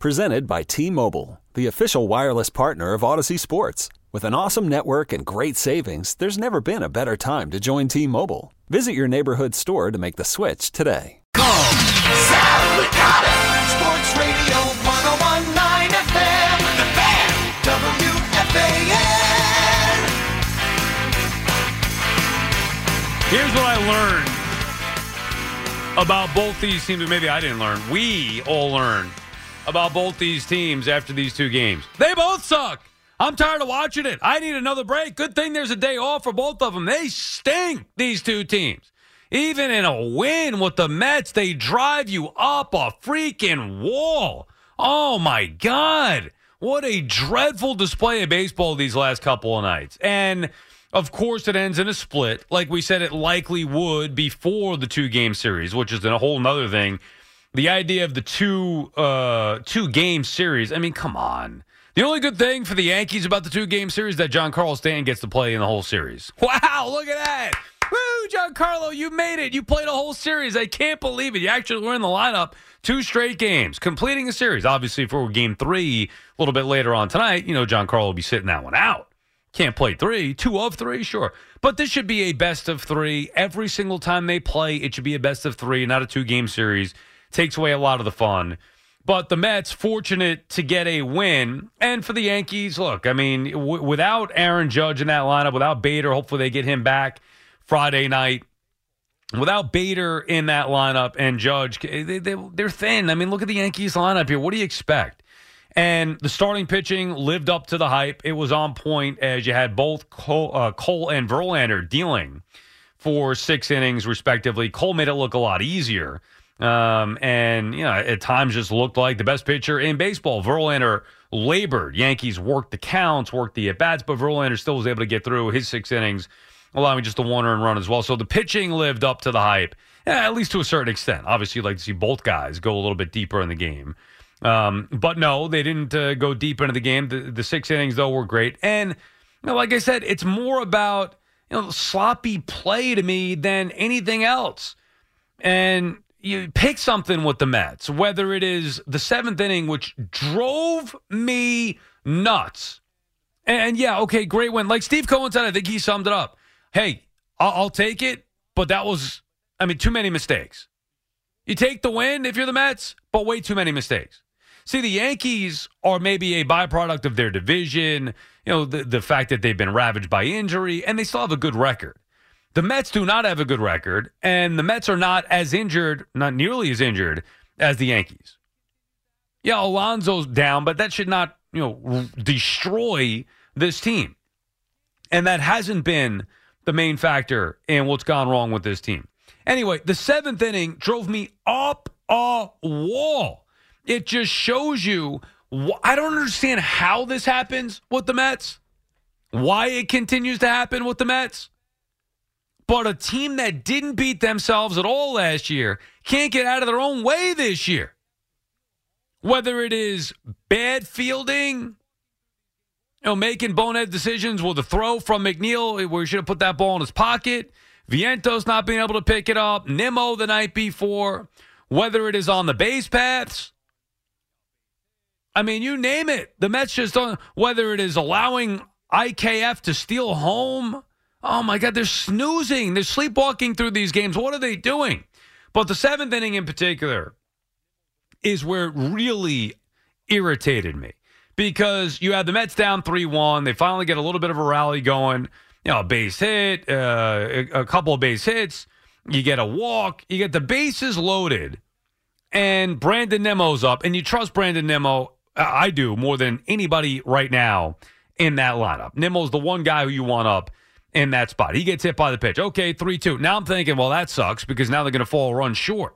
Presented by T Mobile, the official wireless partner of Audacy Sports. With an awesome network and great savings, there's never been a better time to join T Mobile. Visit your neighborhood store to make the switch today. Sal Licata, Sports Radio 1019 FM, The Fan, WFAN. Here's what I learned about both these teams. Maybe I didn't learn. We all learned about both these teams after these two games. They both suck. I'm tired of watching it. I need another break. Good thing there's a day off for both of them. They stink, these two teams. Even in a win with the Mets, they drive you up a freaking wall. Oh my God. What a dreadful display of baseball these last couple of nights. And of course, it ends in a split, like we said it likely would before the two game series, which is a whole nother thing. The idea of the two uh, two game series. I mean, come on. The only good thing for the Yankees about the two game series that Giancarlo Stanton gets to play in the whole series. Wow, look at that. Woo, Giancarlo, you made it. You played a whole series. I can't believe it. You actually were in the lineup two straight games, completing a series. Obviously, for game three, a little bit later on tonight, you know, Giancarlo will be sitting that one out. Can't play three, two of three, sure. But this should be a best of three. Every single time they play, it should be a best of three, not a two game series. Takes away a lot of the fun. But the Mets fortunate to get a win, and for the Yankees, look, I mean, w- without Aaron Judge in that lineup, without Bader, hopefully they get him back Friday night. Without Bader in that lineup and Judge, they, they, they're thin. I mean, look at the Yankees lineup here. What do you expect? And the starting pitching lived up to the hype. It was on point as you had both Cole, uh, Cole and Verlander dealing for six innings, respectively. Cole made it look a lot easier. Um, and, you know, at times just looked like the best pitcher in baseball. Verlander labored. Yankees worked the counts, worked the at bats, but Verlander still was able to get through his six innings, allowing just a one earned run as well. So the pitching lived up to the hype, yeah, at least to a certain extent. Obviously, you'd like to see both guys go a little bit deeper in the game. Um, but no, they didn't uh, go deep into the game. The, the six innings, though, were great. And, you know, like I said, it's more about, you know, sloppy play to me than anything else. And you pick something with the Mets, whether it is the seventh inning, which drove me nuts. And yeah, okay, great win. Like Steve Cohen said, I think he summed it up. Hey, I'll, take it, but that was, I mean, too many mistakes. You take the win if you're the Mets, but way too many mistakes. See, the Yankees are maybe a byproduct of their division, you know, the, the fact that they've been ravaged by injury, and they still have a good record. The Mets do not have a good record, and the Mets are not as injured, not nearly as injured as the Yankees. Yeah, Alonso's down, but that should not, you know, destroy this team. And that hasn't been the main factor in what's gone wrong with this team. Anyway, the seventh inning drove me up a wall. It just shows you. I don't understand how this happens with the Mets, why it continues to happen with the Mets. But a team that didn't beat themselves at all last year can't get out of their own way this year. Whether it is bad fielding, you know, making bonehead decisions with a throw from McNeil where he should have put that ball in his pocket, Vientos not being able to pick it up, Nimmo the night before, whether it is on the base paths. I mean, you name it. The Mets just don't, whether it is allowing IKF to steal home. Oh my God, they're snoozing. They're sleepwalking through these games. What are they doing? But the seventh inning in particular is where it really irritated me because you had the Mets down 3 1. They finally get a little bit of a rally going. You know, a base hit, uh, a, couple of base hits. You get a walk. You get the bases loaded. And Brandon Nimmo's up. And you trust Brandon Nimmo. I I do more than anybody right now in that lineup. Nimmo's the one guy who you want up in that spot. He gets hit by the pitch. Okay, 3 2. Now I'm thinking, well, that sucks because now they're going to fall run short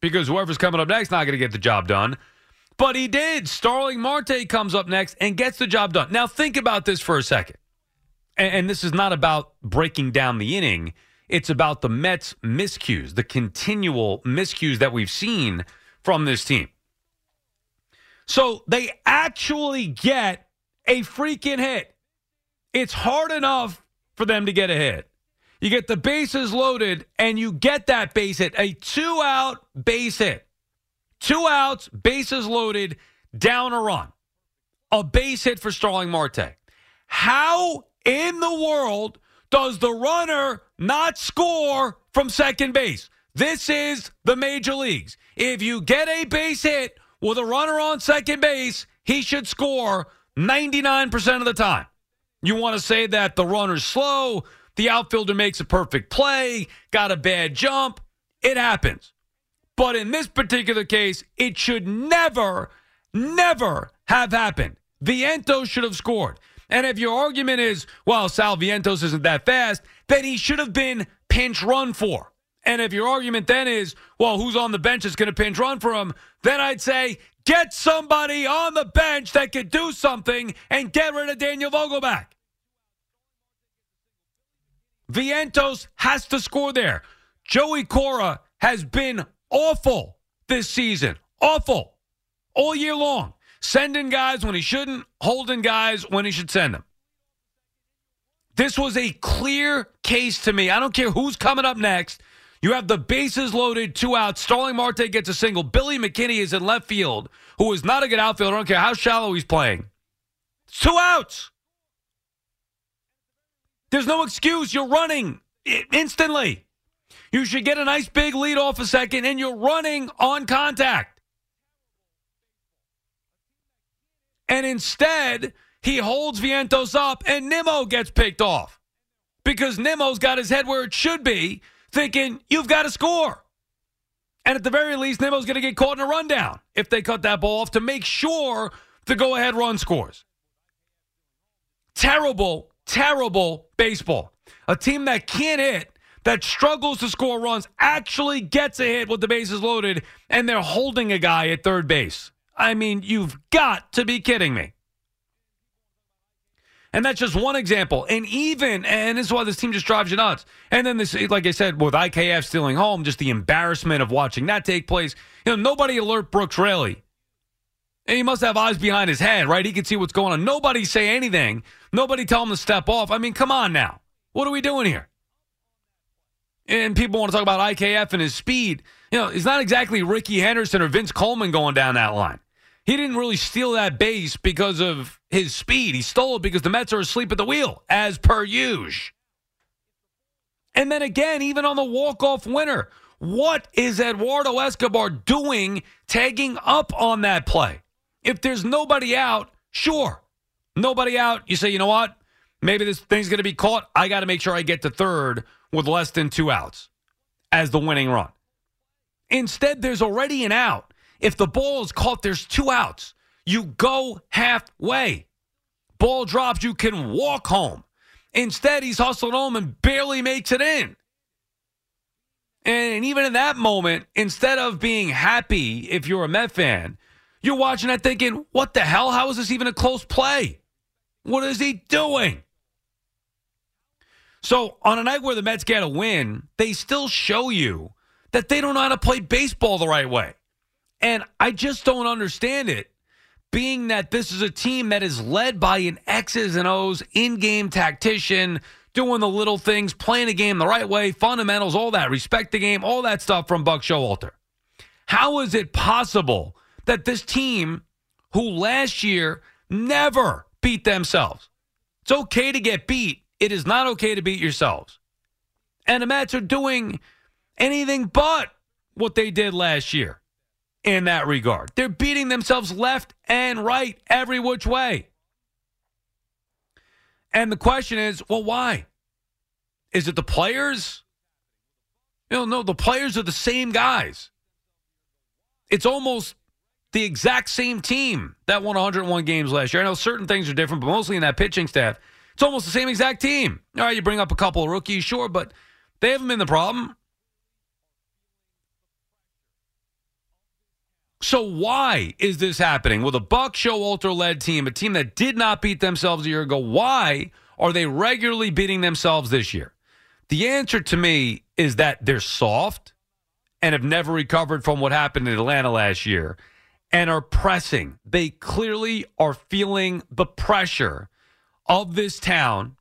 because whoever's coming up next not going to get the job done. But he did. Starling Marte comes up next and gets the job done. Now, think about this for a second. And, and this is not about breaking down the inning, it's about the Mets' miscues, the continual miscues that we've seen from this team. So they actually get a freaking hit. It's hard enough for them to get a hit. You get the bases loaded and you get that base hit, a two out base hit. Two outs, bases loaded, down a run. A base hit for Starling Marte. How in the world does the runner not score from second base? This is the major leagues. If you get a base hit with a runner on second base, he should score 99% of the time. You want to say that the runner's slow, the outfielder makes a perfect play, got a bad jump. It happens. But in this particular case, it should never, never have happened. Vientos should have scored. And if your argument is, well, Sal Vientos isn't that fast, then he should have been pinch run for. And if your argument then is, well, who's on the bench is going to pinch run for him, then I'd say get somebody on the bench that could do something and get rid of Daniel Vogelbach. Vientos has to score there. Joey Cora has been awful this season. Awful. All year long. Sending guys when he shouldn't, holding guys when he should send them. This was a clear case to me. I don't care who's coming up next. You have the bases loaded, two outs. Starling Marte gets a single. Billy McKinney is in left field, who is not a good outfielder. I don't care how shallow he's playing. It's two outs. There's no excuse. You're running instantly. You should get a nice big lead off a second, and you're running on contact. And instead, he holds Vientos up, and Nimmo gets picked off because Nimmo's got his head where it should be, thinking, you've got to score. And at the very least, Nimmo's going to get caught in a rundown if they cut that ball off to make sure the go ahead run scores. Terrible, terrible baseball. A team that can't hit, that struggles to score runs, actually gets a hit with the bases loaded, and they're holding a guy at third base. I mean, you've got to be kidding me. And that's just one example. And even, and this is why this team just drives you nuts. And then this, like I said, with IKF stealing home, just the embarrassment of watching that take place. You know, nobody alert Brooks Raley. And he must have eyes behind his head, right? He can see what's going on. Nobody say anything. Nobody tell him to step off. I mean, come on now. What are we doing here? And people want to talk about IKF and his speed. You know, it's not exactly Rickey Henderson or Vince Coleman going down that line. He didn't really steal that base because of his speed. He stole it because the Mets are asleep at the wheel, as per usual. And then again, even on the walk-off winner, what is Eduardo Escobar doing tagging up on that play? If there's nobody out, sure. Nobody out, you say, you know what? Maybe this thing's going to be caught. I got to make sure I get to third with less than two outs as the winning run. Instead, there's already an out. If the ball is caught, there's two outs. You go halfway. Ball drops, you can walk home. Instead, he's hustled home and barely makes it in. And even in that moment, instead of being happy if you're a Met fan, you're watching that thinking, what the hell? How is this even a close play? What is he doing? So, on a night where the Mets get a win, they still show you that they don't know how to play baseball the right way. And I just don't understand it, being that this is a team that is led by an X's and O's in game tactician, doing the little things, playing the game the right way, fundamentals, all that, respect the game, all that stuff from Buck Showalter. How is it possible that this team, who last year never beat themselves, it's okay to get beat. It is not okay to beat yourselves. And the Mets are doing anything but what they did last year in that regard. They're beating themselves left and right, every which way. And the question is, well, why? Is it the players? You know, no, the players are the same guys. It's almost the exact same team that won 101 games last year. I know certain things are different, but mostly in that pitching staff, it's almost the same exact team. All right, you bring up a couple of rookies, sure, but they haven't been the problem. So why is this happening with a Buck Showalter led team, a team that did not beat themselves a year ago? Why are they regularly beating themselves this year? The answer to me is that they're soft and have never recovered from what happened in Atlanta last year and are pressing. They clearly are feeling the pressure of this town,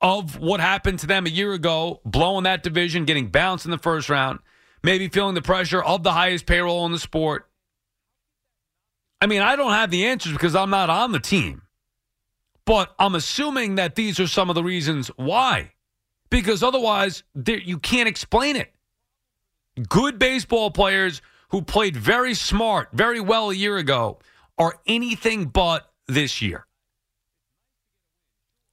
of what happened to them a year ago, blowing that division, getting bounced in the first round, maybe feeling the pressure of the highest payroll in the sport. I mean, I don't have the answers because I'm not on the team, but I'm assuming that these are some of the reasons why, because otherwise you can't explain it. Good baseball players who played very smart, very well a year ago are anything but this year.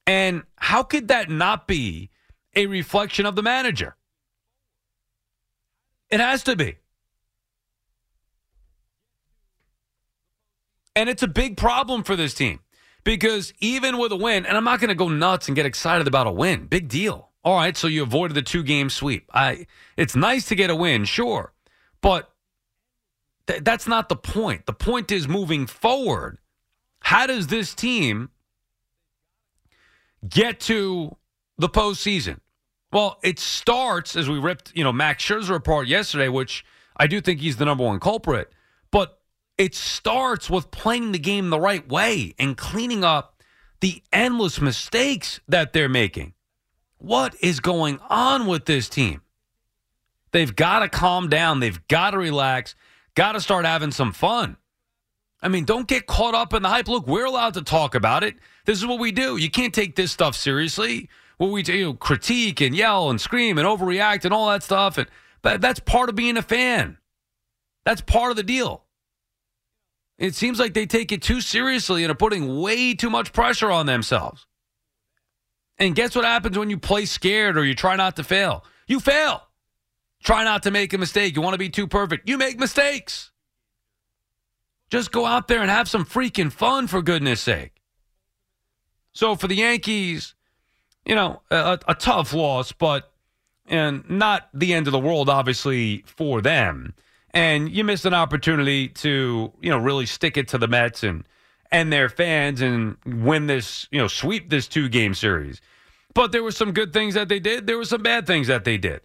And how could that not be a reflection of the manager? It has to be. And it's a big problem for this team because even with a win, and I'm not going to go nuts and get excited about a win, big deal. All right, so you avoided the two game sweep. I it's nice to get a win, sure. But th- that's not the point. The point is moving forward. How does this team get to the postseason? Well, it starts as we ripped, you know, Max Scherzer apart yesterday, which I do think he's the number one culprit. But it starts with playing the game the right way and cleaning up the endless mistakes that they're making. What is going on with this team? They've got to calm down. They've got to relax. Got to start having some fun. I mean, don't get caught up in the hype. Look, we're allowed to talk about it. This is what we do. You can't take this stuff seriously. What we you know, critique and yell and scream and overreact and all that stuff. And but that's part of being a fan. That's part of the deal. It seems like they take it too seriously and are putting way too much pressure on themselves. And guess what happens when you play scared or you try not to fail? You fail. Try not to make a mistake. You want to be too perfect. You make mistakes. Just go out there and have some freaking fun, for goodness sake. So for the Yankees, you know, a, a tough loss, but and not the end of the world, obviously, for them. And you missed an opportunity to, you know, really stick it to the Mets and and their fans and win this, you know, sweep this two game series. But there were some good things that they did. There were some bad things that they did.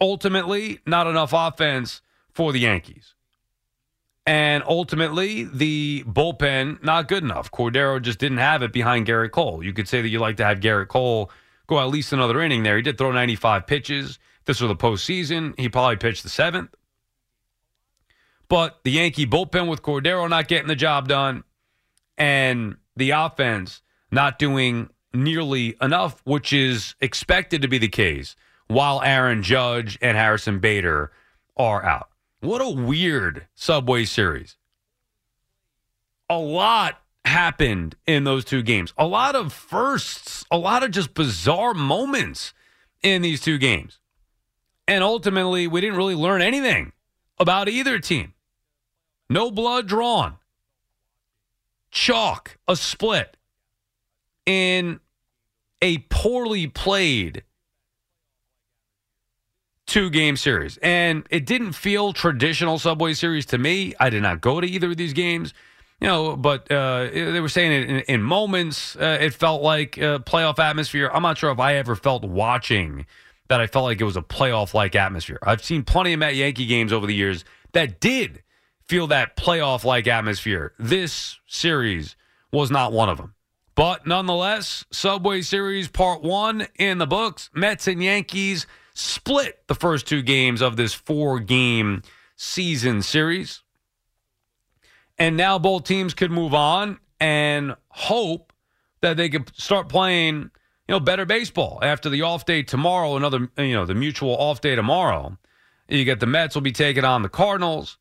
Ultimately, not enough offense for the Yankees. And ultimately, the bullpen, not good enough. Cordero just didn't have it behind Gerrit Cole. You could say that you like to have Gerrit Cole go at least another inning there. He did throw 95 pitches. This was the postseason. He probably pitched the seventh. But the Yankee bullpen with Cordero not getting the job done and the offense not doing nearly enough, which is expected to be the case while Aaron Judge and Harrison Bader are out. What a weird Subway series. A lot happened in those two games. A lot of firsts, a lot of just bizarre moments in these two games. And ultimately, we didn't really learn anything about either team. No blood drawn. Chalk, a split in a poorly played two game series. And it didn't feel traditional Subway Series to me. I did not go to either of these games, you know, but uh, they were saying in, in moments uh, it felt like a playoff atmosphere. I'm not sure if I ever felt watching that I felt like it was a playoff like atmosphere. I've seen plenty of Met Yankee games over the years that did feel that playoff like atmosphere. This series was not one of them. But nonetheless, Subway Series Part 1 in the books. Mets and Yankees split the first two games of this four game season series. And now both teams could move on and hope that they could start playing, you know, better baseball after the off day tomorrow, another, you know, the mutual off day tomorrow. You get the Mets will be taking on the Cardinals.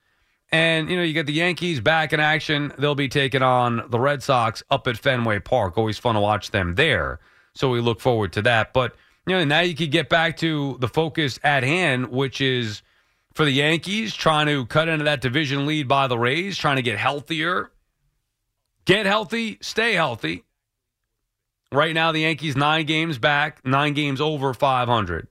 And, you know, you get the Yankees back in action. They'll be taking on the Red Sox up at Fenway Park. Always fun to watch them there. So we look forward to that. But, you know, now you could get back to the focus at hand, which is for the Yankees trying to cut into that division lead by the Rays, trying to get healthier. Get healthy, stay healthy. Right now, the Yankees nine games back, nine games over 500.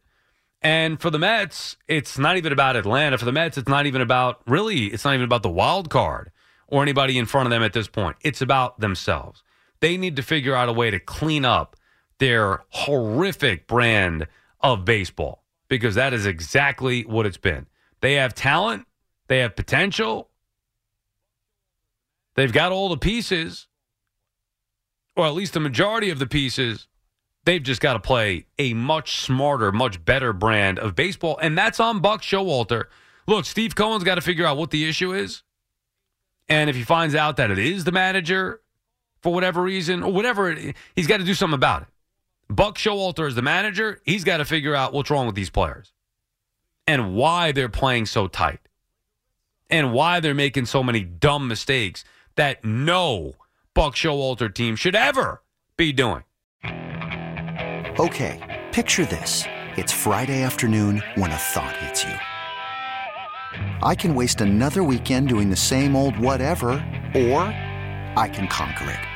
And for the Mets, it's not even about Atlanta. For the Mets, it's not even about really, it's not even about the wild card or anybody in front of them at this point. It's about themselves. They need to figure out a way to clean up their horrific brand of baseball because that is exactly what it's been. They have talent, they have potential, they've got all the pieces, or at least the majority of the pieces. They've just got to play a much smarter, much better brand of baseball. And that's on Buck Showalter. Look, Steve Cohen's got to figure out what the issue is. And if he finds out that it is the manager for whatever reason, or whatever, he's got to do something about it. Buck Showalter is the manager. He's got to figure out what's wrong with these players and why they're playing so tight and why they're making so many dumb mistakes that no Buck Showalter team should ever be doing. Okay, picture this. It's Friday afternoon when a thought hits you. I can waste another weekend doing the same old whatever, or I can conquer it.